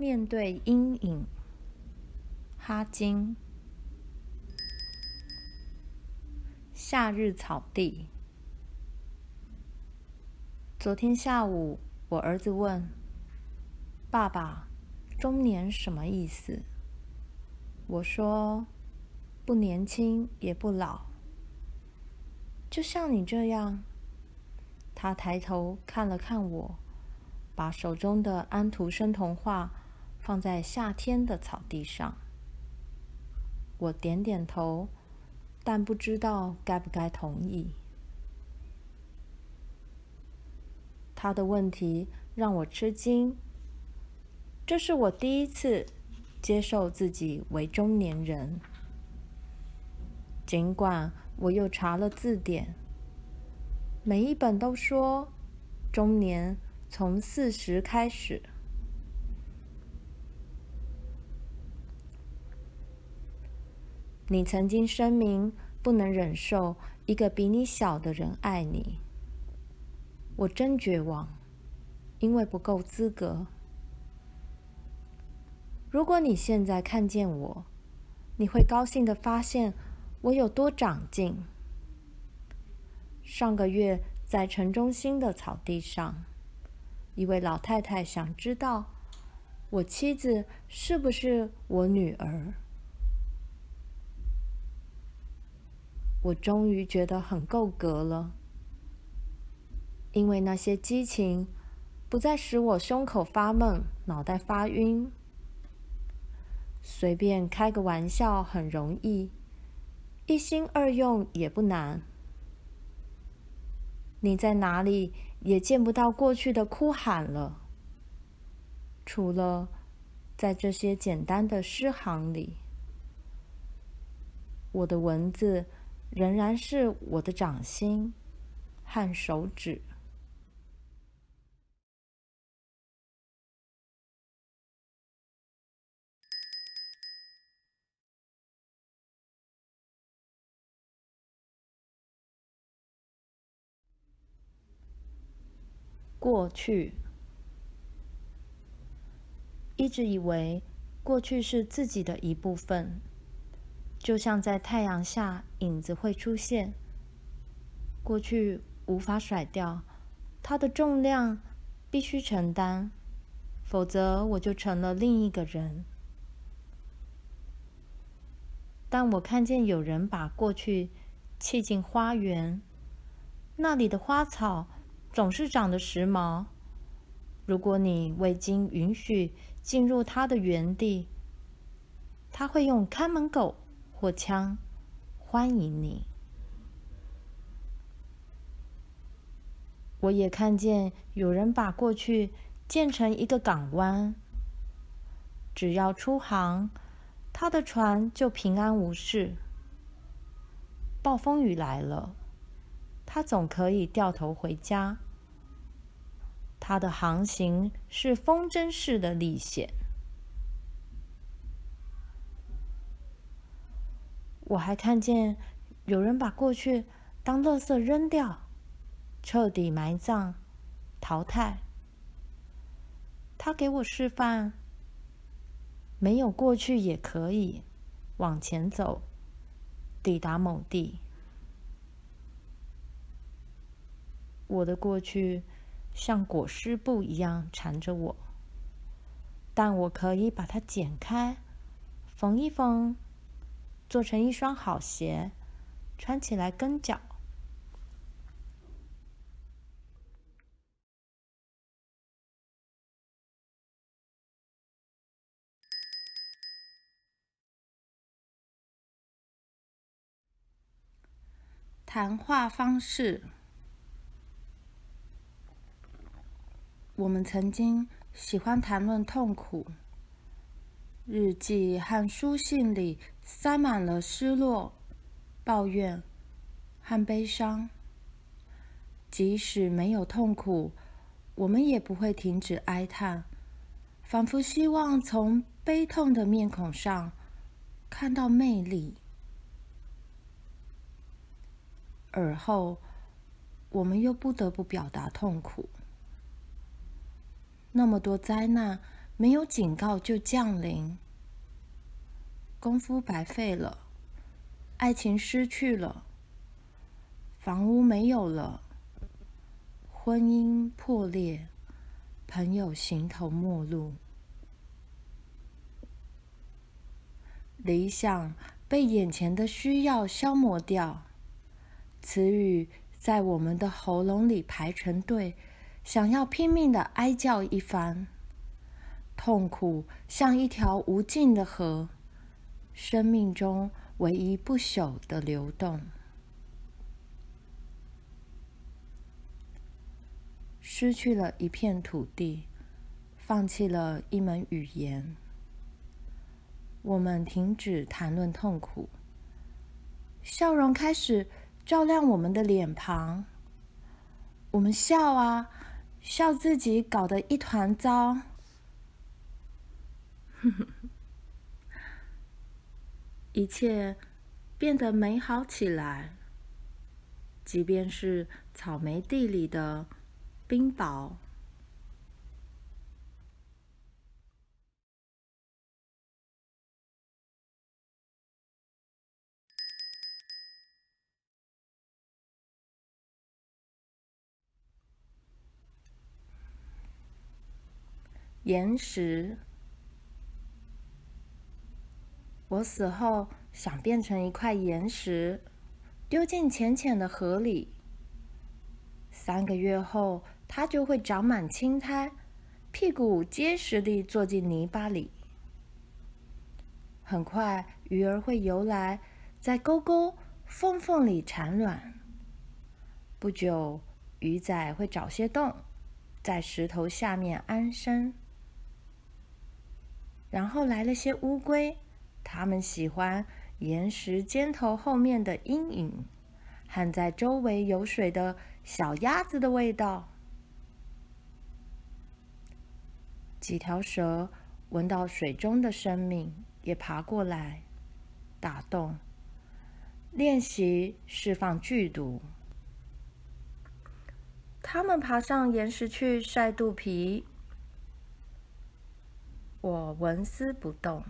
面对阴影，哈金。夏日草地。昨天下午，我儿子问：“爸爸，中年什么意思？”我说：“不年轻也不老，就像你这样。”他抬头看了看我，把手中的安徒生童话放在夏天的草地上。我点点头，但不知道该不该同意。他的问题让我吃惊。这是我第一次接受自己为中年人，尽管我又查了字典，每一本都说中年从四十开始。你曾经声明不能忍受一个比你小的人爱你。我真绝望，因为不够资格。如果你现在看见我，你会高兴地发现我有多长进。上个月在城中心的草地上，一位老太太想知道我妻子是不是我女儿。我终于觉得很够格了。因为那些激情不再使我胸口发闷、脑袋发晕，随便开个玩笑很容易，一心二用也不难。你在哪里也见不到过去的哭喊了，除了在这些简单的诗行里，我的文字仍然是我的掌心和手指。过去，一直以为过去是自己的一部分，就像在太阳下影子会出现。过去无法甩掉，它的重量必须承担，否则我就成了另一个人。但我看见有人把过去砌进花园，那里的花草。总是长得时髦。如果你未经允许进入他的园地，他会用看门狗或枪欢迎你。我也看见有人把过去建成一个港湾，只要出航，他的船就平安无事。暴风雨来了。他总可以掉头回家。他的航行是风筝式的历险。我还看见有人把过去当垃圾扔掉，彻底埋葬、淘汰。他给我示范，没有过去也可以往前走，抵达某地。我的过去像裹尸布一样缠着我，但我可以把它剪开，缝一缝，做成一双好鞋，穿起来跟脚。谈话方式。我们曾经喜欢谈论痛苦，日记和书信里塞满了失落、抱怨和悲伤。即使没有痛苦，我们也不会停止哀叹，仿佛希望从悲痛的面孔上看到魅力。而后，我们又不得不表达痛苦。那么多灾难，没有警告就降临，功夫白费了，爱情失去了，房屋没有了，婚姻破裂，朋友形同陌路，理想被眼前的需要消磨掉，词语在我们的喉咙里排成队。想要拼命的哀叫一番，痛苦像一条无尽的河，生命中唯一不朽的流动。失去了一片土地，放弃了一门语言，我们停止谈论痛苦，笑容开始照亮我们的脸庞，我们笑啊。笑自己搞得一团糟，一切变得美好起来。即便是草莓地里的冰雹。岩石，我死后想变成一块岩石，丢进浅浅的河里。三个月后，它就会长满青苔，屁股结实地坐进泥巴里。很快，鱼儿会游来，在沟沟缝缝里产卵。不久，鱼仔会找些洞，在石头下面安身。然后来了些乌龟，它们喜欢岩石尖头后面的阴影，和在周围游水的小鸭子的味道。几条蛇闻到水中的生命，也爬过来打洞，练习释放剧毒。它们爬上岩石去晒肚皮。我纹丝不动。